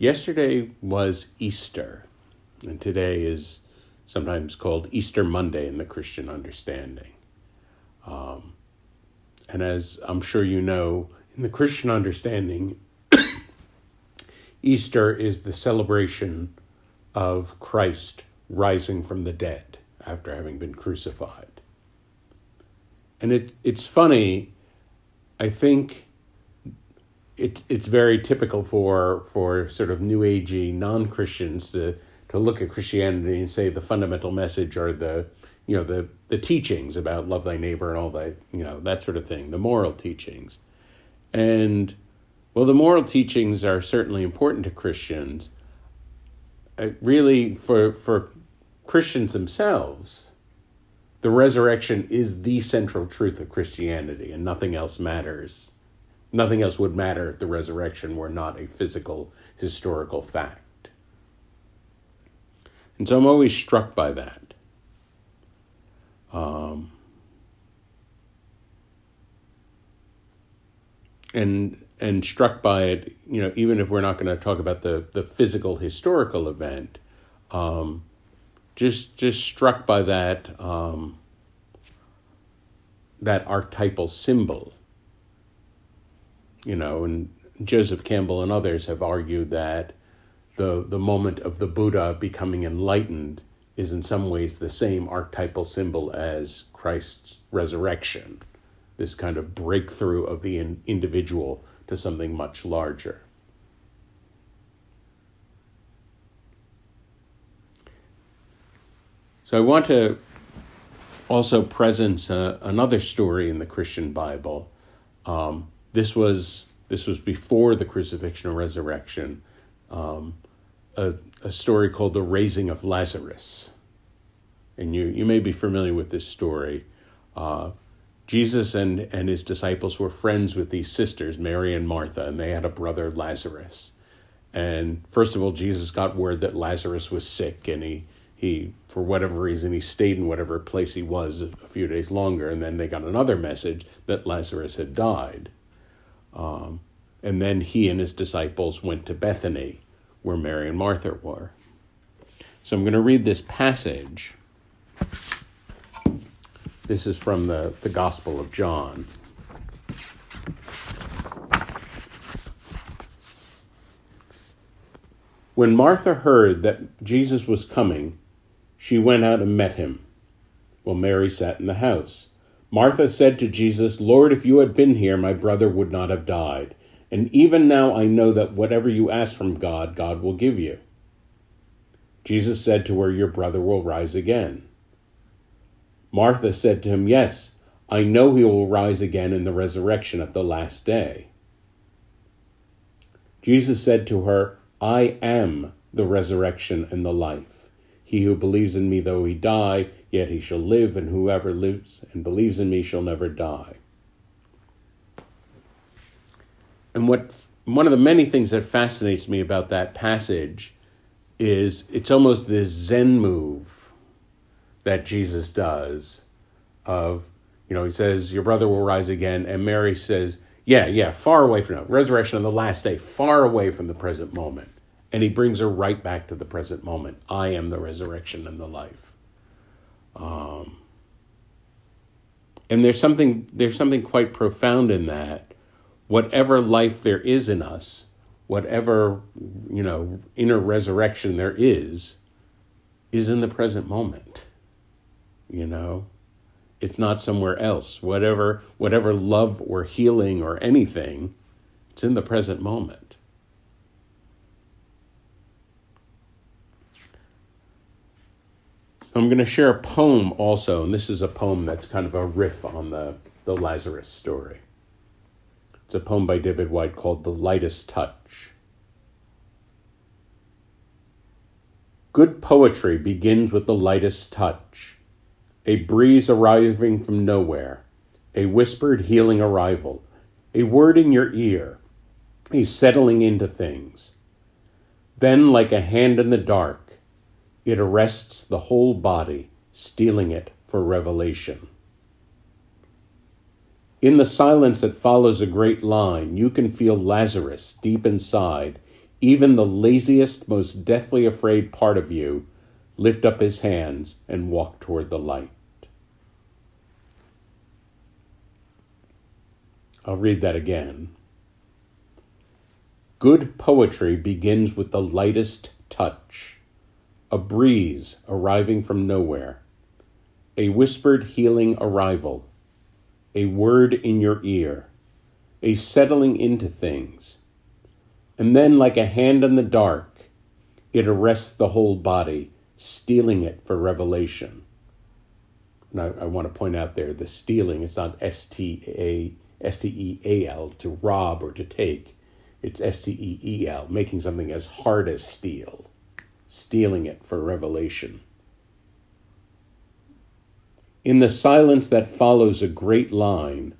Yesterday was Easter, and today is sometimes called Easter Monday in the Christian understanding. Um, and as I'm sure you know, in the Christian understanding, Easter is the celebration of Christ rising from the dead after having been crucified. And it, it's funny, I think it, it's very typical for, for sort of New Agey non Christians to, to look at Christianity and say the fundamental message are the you know the the teachings about love thy neighbor and all that you know that sort of thing the moral teachings. And well the moral teachings are certainly important to christians. Uh, really for for christians themselves the resurrection is the central truth of christianity and nothing else matters nothing else would matter if the resurrection were not a physical historical fact and so i'm always struck by that um, and and struck by it, you know, even if we're not going to talk about the the physical historical event, um, just just struck by that um, that archetypal symbol. You know, and Joseph Campbell and others have argued that the the moment of the Buddha becoming enlightened is in some ways the same archetypal symbol as Christ's resurrection, this kind of breakthrough of the in- individual to something much larger. So I want to also present uh, another story in the Christian Bible. Um, this was this was before the crucifixion and resurrection. Um, a, a story called The Raising of Lazarus. And you, you may be familiar with this story. Uh, Jesus and, and his disciples were friends with these sisters, Mary and Martha, and they had a brother, Lazarus. And first of all, Jesus got word that Lazarus was sick, and he, he for whatever reason, he stayed in whatever place he was a few days longer. And then they got another message that Lazarus had died. Um, and then he and his disciples went to Bethany where Mary and Martha were. So I'm going to read this passage. This is from the, the Gospel of John. When Martha heard that Jesus was coming, she went out and met him, while Mary sat in the house. Martha said to Jesus, Lord, if you had been here, my brother would not have died. And even now I know that whatever you ask from God, God will give you. Jesus said to her, Your brother will rise again. Martha said to him, Yes, I know he will rise again in the resurrection at the last day. Jesus said to her, I am the resurrection and the life. He who believes in me, though he die, yet he shall live, and whoever lives and believes in me shall never die. And what one of the many things that fascinates me about that passage is it's almost this Zen move that Jesus does of, you know, he says, Your brother will rise again. And Mary says, Yeah, yeah, far away from now. Resurrection on the last day, far away from the present moment. And he brings her right back to the present moment. I am the resurrection and the life. Um, and there's something there's something quite profound in that whatever life there is in us, whatever, you know, inner resurrection there is, is in the present moment. You know? It's not somewhere else. Whatever whatever love or healing or anything, it's in the present moment. I'm going to share a poem also, and this is a poem that's kind of a riff on the, the Lazarus story. It's a poem by David Whyte called The Lightest Touch. Good poetry begins with the lightest touch a breeze arriving from nowhere, a whispered healing arrival, a word in your ear, a settling into things. Then, like a hand in the dark, it arrests the whole body, stealing it for revelation. In the silence that follows a great line, you can feel Lazarus deep inside, even the laziest, most deathly afraid part of you lift up his hands and walk toward the light. I'll read that again. Good poetry begins with the lightest touch, a breeze arriving from nowhere, a whispered healing arrival, a word in your ear, a settling into things. And then, like a hand in the dark, it arrests the whole body, stealing it for revelation. And I, I want to point out there the stealing is not S T A S T E A L to rob or to take. It's S T E E L, making something as hard as steel, stealing it for revelation. In the silence that follows a great line,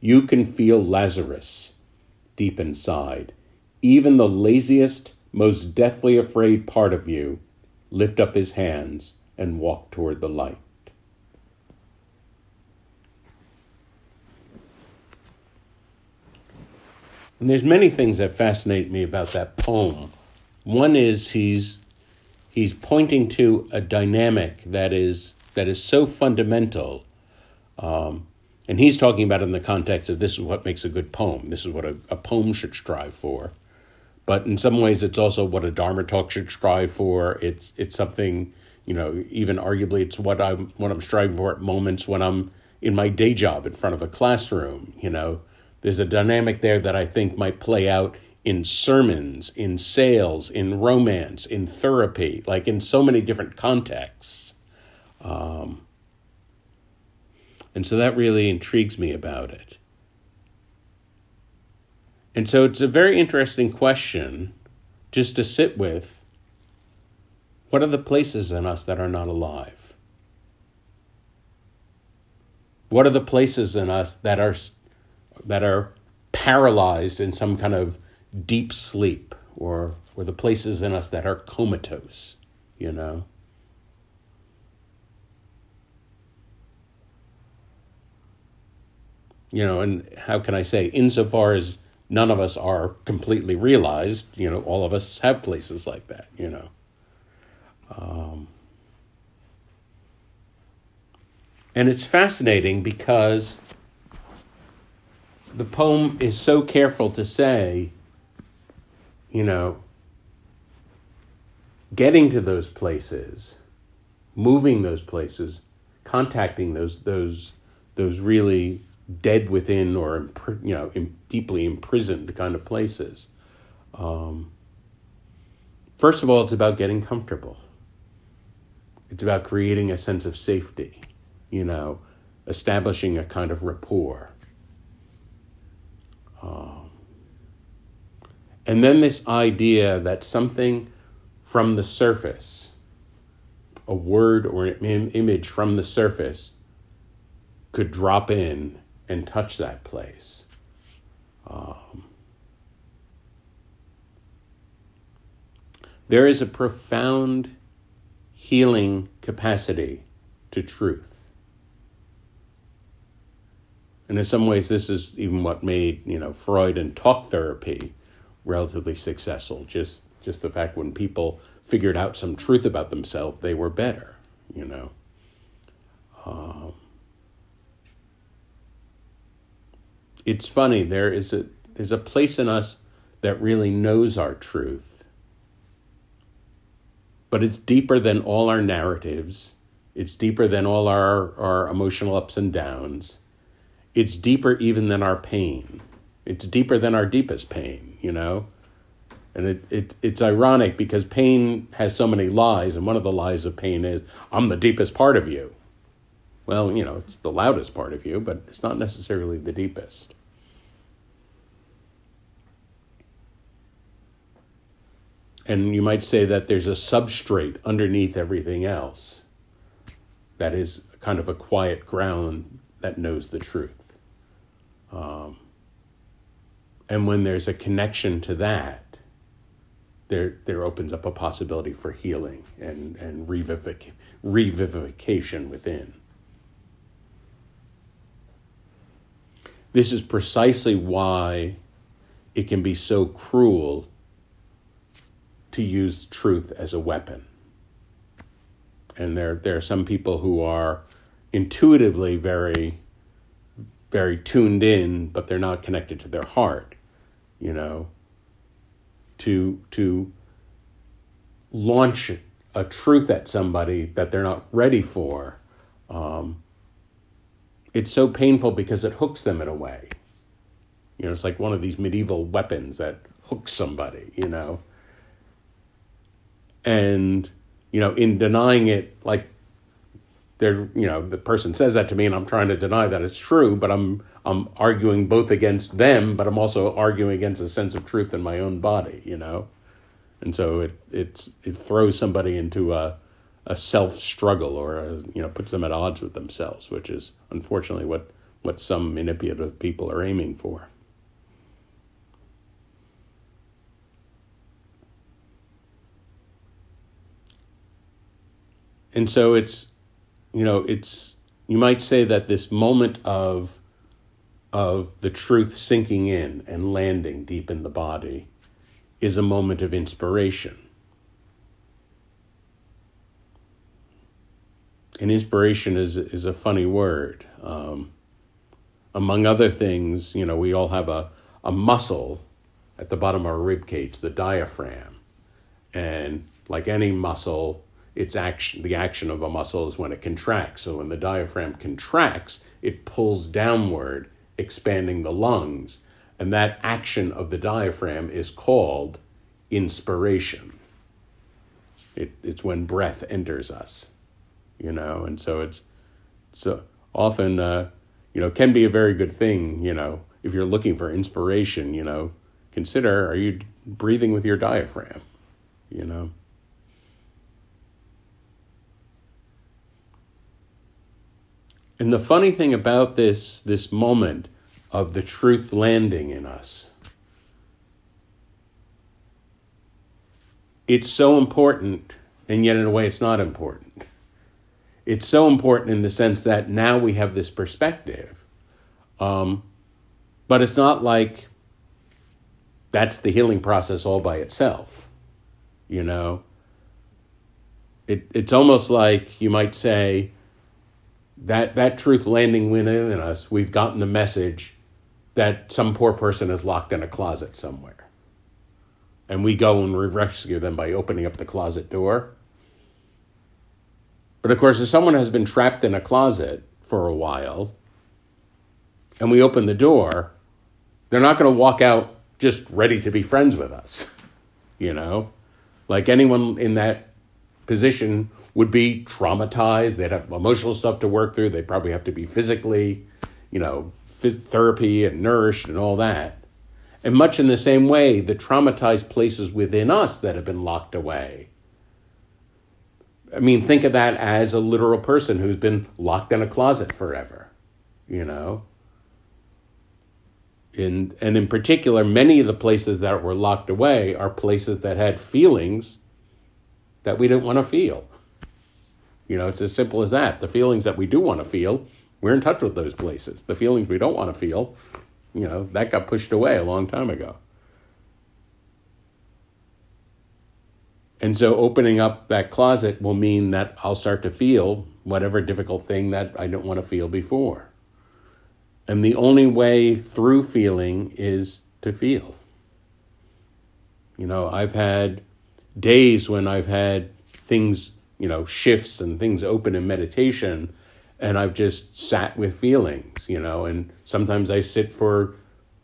you can feel Lazarus deep inside. Even the laziest, most deathly afraid part of you lift up his hands and walk toward the light. And there's many things that fascinate me about that poem. One is he's he's pointing to a dynamic that is that is so fundamental, um, and he's talking about it in the context of this is what makes a good poem. This is what a, a poem should strive for. But in some ways, it's also what a Dharma talk should strive for. It's it's something you know, even arguably, it's what I'm what I'm striving for at moments when I'm in my day job in front of a classroom. You know, there's a dynamic there that I think might play out in sermons, in sales, in romance, in therapy, like in so many different contexts. Um, and so that really intrigues me about it. And so it's a very interesting question just to sit with. What are the places in us that are not alive? What are the places in us that are that are paralyzed in some kind of deep sleep or or the places in us that are comatose, you know. You know, and how can I say, insofar as none of us are completely realized, you know, all of us have places like that, you know. Um, and it's fascinating because the poem is so careful to say, you know, getting to those places, moving those places, contacting those those those really dead within or you know in, deeply imprisoned kind of places. Um, first of all, it's about getting comfortable. It's about creating a sense of safety, you know, establishing a kind of rapport. Um, and then this idea that something from the surface, a word or an image from the surface, could drop in and touch that place. Um, there is a profound healing capacity to truth. And in some ways, this is even what made you know Freud and talk therapy relatively successful. Just just the fact when people figured out some truth about themselves, they were better. You know. Um, it's funny. There is a there's a place in us that really knows our truth, but it's deeper than all our narratives. It's deeper than all our, our emotional ups and downs it's deeper even than our pain. It's deeper than our deepest pain, you know? And it, it it's ironic because pain has so many lies, and one of the lies of pain is, I'm the deepest part of you. Well, you know, it's the loudest part of you, but it's not necessarily the deepest. And you might say that there's a substrate underneath everything else that is kind of a quiet ground that knows the truth. Um, and when there's a connection to that, there there opens up a possibility for healing and and revivic- revivification within. This is precisely why it can be so cruel to use truth as a weapon. And there, there are some people who are intuitively very, very tuned in, but they're not connected to their heart, you know, to, to launch a truth at somebody that they're not ready for. Um, it's so painful because it hooks them in a way. You know, it's like one of these medieval weapons that hooks somebody, you know. And, you know, in denying it, like, there, you know, the person says that to me and I'm trying to deny that it's true, but I'm, I'm arguing both against them, but I'm also arguing against a sense of truth in my own body, you know. And so it, it's, it throws somebody into a, a self struggle or a, you know puts them at odds with themselves, which is unfortunately what what some manipulative people are aiming for. And so it's you know it's you might say that this moment of of the truth sinking in and landing deep in the body is a moment of inspiration and inspiration is is a funny word. Um, among other things, you know, we all have a, a muscle at the bottom of our rib cage, the diaphragm, and like any muscle, its action, the action of a muscle is when it contracts. So when the diaphragm contracts, it pulls downward, expanding the lungs, and that action of the diaphragm is called inspiration. It, it's when breath enters us you know, and so it's so often, uh, you know, can be a very good thing, you know, if you're looking for inspiration, you know, consider are you breathing with your diaphragm, you know. And the funny thing about this this moment of the truth landing in us it's so important and yet in a way it's not important it's so important in the sense that now we have this perspective. Um, but it's not like that's the healing process all by itself. You know, it, it's almost like you might say that that truth landing within us, we've gotten the message that some poor person is locked in a closet somewhere. And we go and we rescue them by opening up the closet door but of course, if someone has been trapped in a closet for a while and we open the door, they're not going to walk out just ready to be friends with us. You know, like anyone in that position would be traumatized. They'd have emotional stuff to work through. They'd probably have to be physically, you know, phys- therapy and nourished and all that. And much in the same way, the traumatized places within us that have been locked away I mean, think of that as a literal person who's been locked in a closet forever, you know? In, and in particular, many of the places that were locked away are places that had feelings that we didn't want to feel. You know, it's as simple as that. The feelings that we do want to feel, we're in touch with those places. The feelings we don't want to feel, you know, that got pushed away a long time ago. And so opening up that closet will mean that I'll start to feel whatever difficult thing that I don't want to feel before. And the only way through feeling is to feel. You know, I've had days when I've had things, you know, shifts and things open in meditation, and I've just sat with feelings, you know, and sometimes I sit for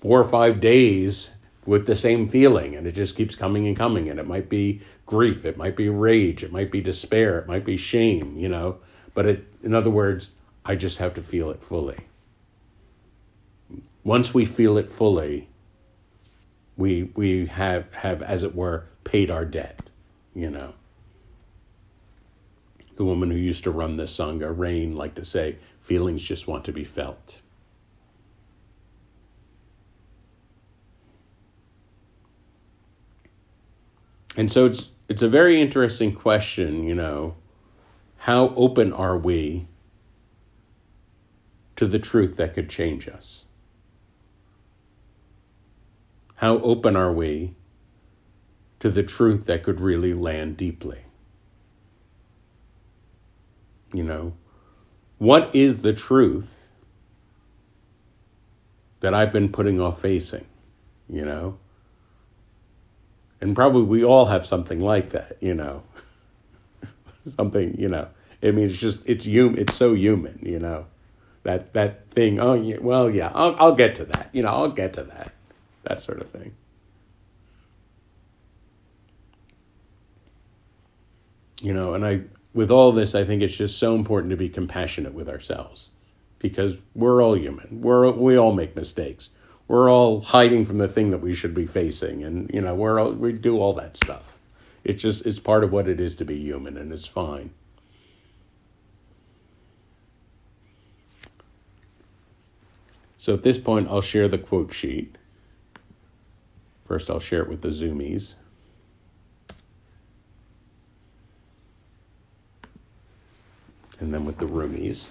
four or five days with the same feeling and it just keeps coming and coming and it might be grief it might be rage it might be despair it might be shame you know but it, in other words i just have to feel it fully. Once we feel it fully we we have have as it were paid our debt you know the woman who used to run this sangha rain liked to say feelings just want to be felt and so it's it's a very interesting question, you know. How open are we to the truth that could change us? How open are we to the truth that could really land deeply. You know, what is the truth that I've been putting off facing? You know? And probably we all have something like that, you know. something, you know. I mean, it's just it's hum, it's so human, you know. That that thing. Oh, yeah, well, yeah. I'll I'll get to that. You know, I'll get to that. That sort of thing. You know, and I with all this, I think it's just so important to be compassionate with ourselves because we're all human. We're we all make mistakes. We're all hiding from the thing that we should be facing, and you know, we're all, we do all that stuff. It's just it's part of what it is to be human, and it's fine. So at this point, I'll share the quote sheet. First, I'll share it with the Zoomies. Then with the roomies.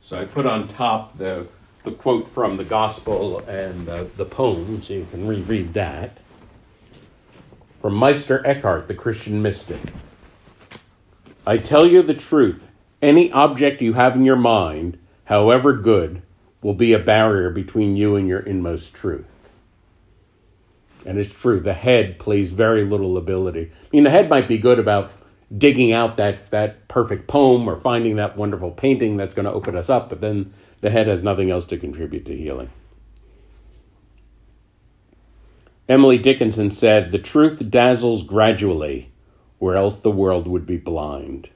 So I put on top the, the quote from the gospel and the, the poem, so you can reread that. From Meister Eckhart, the Christian mystic. I tell you the truth. Any object you have in your mind, however good, will be a barrier between you and your inmost truth. And it's true, the head plays very little ability. I mean, the head might be good about digging out that, that perfect poem or finding that wonderful painting that's going to open us up, but then the head has nothing else to contribute to healing. Emily Dickinson said, The truth dazzles gradually, or else the world would be blind.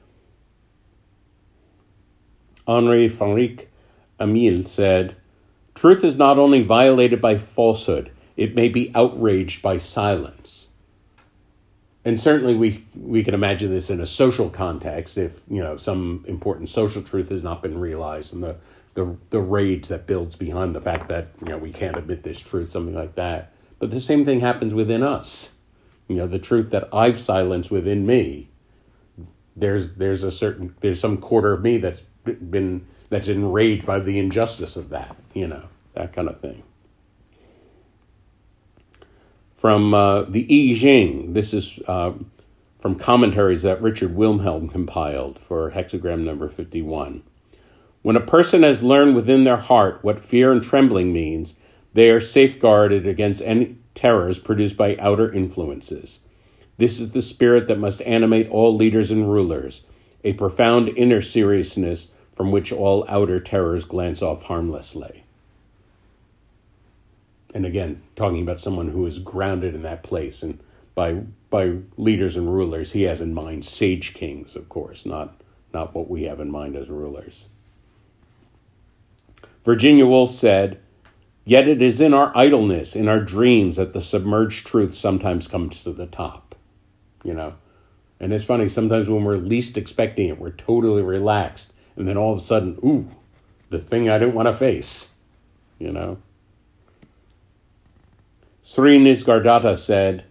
Henri Frédéric Amiel said, Truth is not only violated by falsehood, it may be outraged by silence. And certainly we we can imagine this in a social context if you know some important social truth has not been realized and the the the rage that builds behind the fact that you know we can't admit this truth something like that. But the same thing happens within us. You know the truth that I've silenced within me there's there's a certain there's some quarter of me that's been that's enraged by the injustice of that you know that kind of thing from uh, the I Ching. This is uh, from commentaries that Richard Wilhelm compiled for hexagram number 51. When a person has learned within their heart what fear and trembling means, they are safeguarded against any terrors produced by outer influences. This is the spirit that must animate all leaders and rulers, a profound inner seriousness from which all outer terrors glance off harmlessly and again, talking about someone who is grounded in that place, and by by leaders and rulers, he has in mind sage kings, of course, not not what we have in mind as rulers. Virginia Woolf said, Yet it is in our idleness, in our dreams, that the submerged truth sometimes comes to the top. You know? And it's funny, sometimes when we're least expecting it, we're totally relaxed, and then all of a sudden, ooh, the thing I didn't want to face. You know? Sri Nisargadatta said,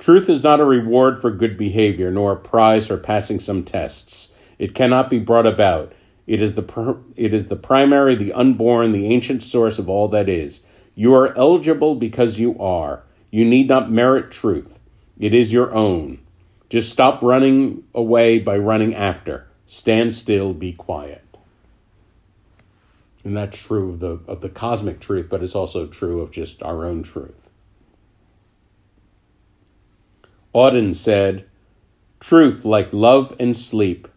Truth is not a reward for good behavior, nor a prize for passing some tests. It cannot be brought about. It is the pr- it is the primary, the unborn, the ancient source of all that is. You are eligible because you are. You need not merit truth. It is your own. Just stop running away by running after. Stand still, be quiet. And that's true of the of the cosmic truth, but it's also true of just our own truth. Auden said, Truth, like love and sleep,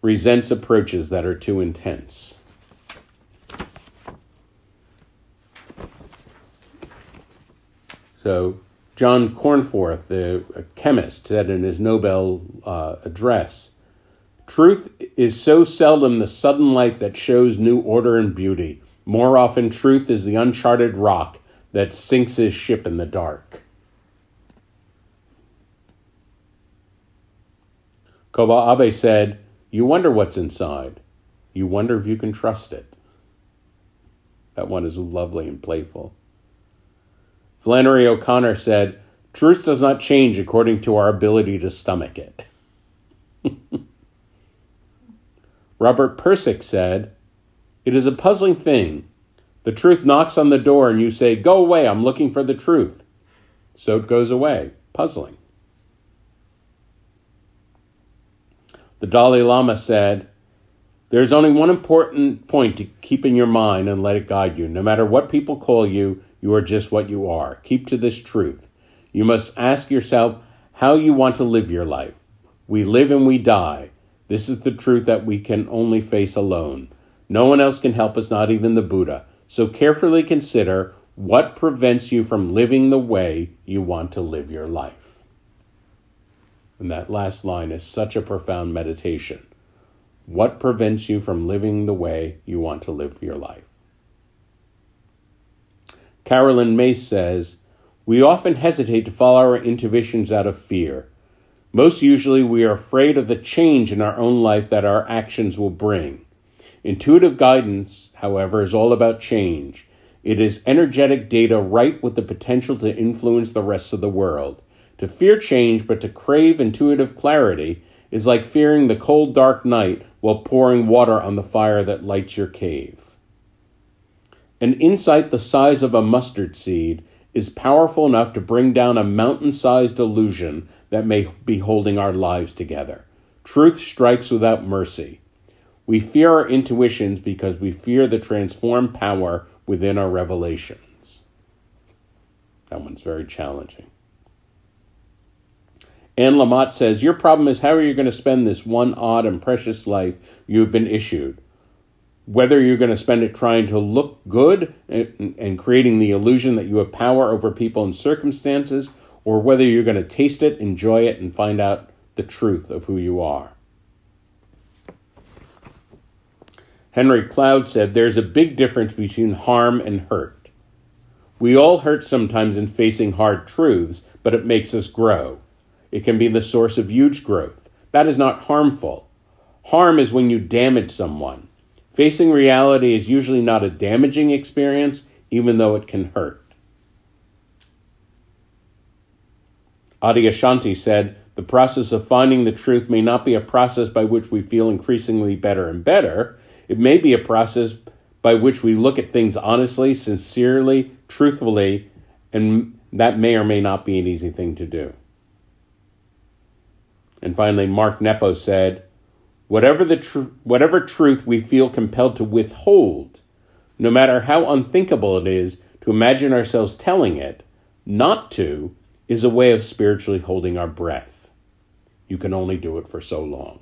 resents approaches that are too intense. So, John Cornforth, the chemist, said in his Nobel uh, address Truth is so seldom the sudden light that shows new order and beauty. More often, truth is the uncharted rock that sinks his ship in the dark. Kobo Abe said, You wonder what's inside. You wonder if you can trust it. That one is lovely and playful. Flannery O'Connor said, Truth does not change according to our ability to stomach it. Robert Pirsig said, It is a puzzling thing. The truth knocks on the door and you say, Go away, I'm looking for the truth. So it goes away. Puzzling. The Dalai Lama said, There is only one important point to keep in your mind and let it guide you. No matter what people call you, you are just what you are. Keep to this truth. You must ask yourself how you want to live your life. We live and we die. This is the truth that we can only face alone. No one else can help us, not even the Buddha. So carefully consider what prevents you from living the way you want to live your life. And that last line is such a profound meditation. What prevents you from living the way you want to live your life? Carolyn Myss says, We often hesitate to follow our intuitions out of fear. Most usually, we are afraid of the change in our own life that our actions will bring. Intuitive guidance, however, is all about change. It is energetic data right with the potential to influence the rest of the world. To fear change but to crave intuitive clarity is like fearing the cold, dark night while pouring water on the fire that lights your cave. An insight the size of a mustard seed is powerful enough to bring down a mountain sized illusion that may be holding our lives together. Truth strikes without mercy. We fear our intuitions because we fear the transformed power within our revelations. That one's very challenging. Anne Lamott says, Your problem is how are you going to spend this one odd and precious life you've been issued? Whether you're going to spend it trying to look good and, and creating the illusion that you have power over people and circumstances, or whether you're going to taste it, enjoy it, and find out the truth of who you are. Henry Cloud said, There's a big difference between harm and hurt. We all hurt sometimes in facing hard truths, but it makes us grow. It can be the source of huge growth. That is not harmful. Harm is when you damage someone. Facing reality is usually not a damaging experience, even though it can hurt. Adyashanti said, The process of finding the truth may not be a process by which we feel increasingly better and better. It may be a process by which we look at things honestly, sincerely, truthfully, and that may or may not be an easy thing to do. And finally, Mark Nepo said, Whatever, the tr- whatever truth we feel compelled to withhold, no matter how unthinkable it is to imagine ourselves telling it, not to is a way of spiritually holding our breath. You can only do it for so long.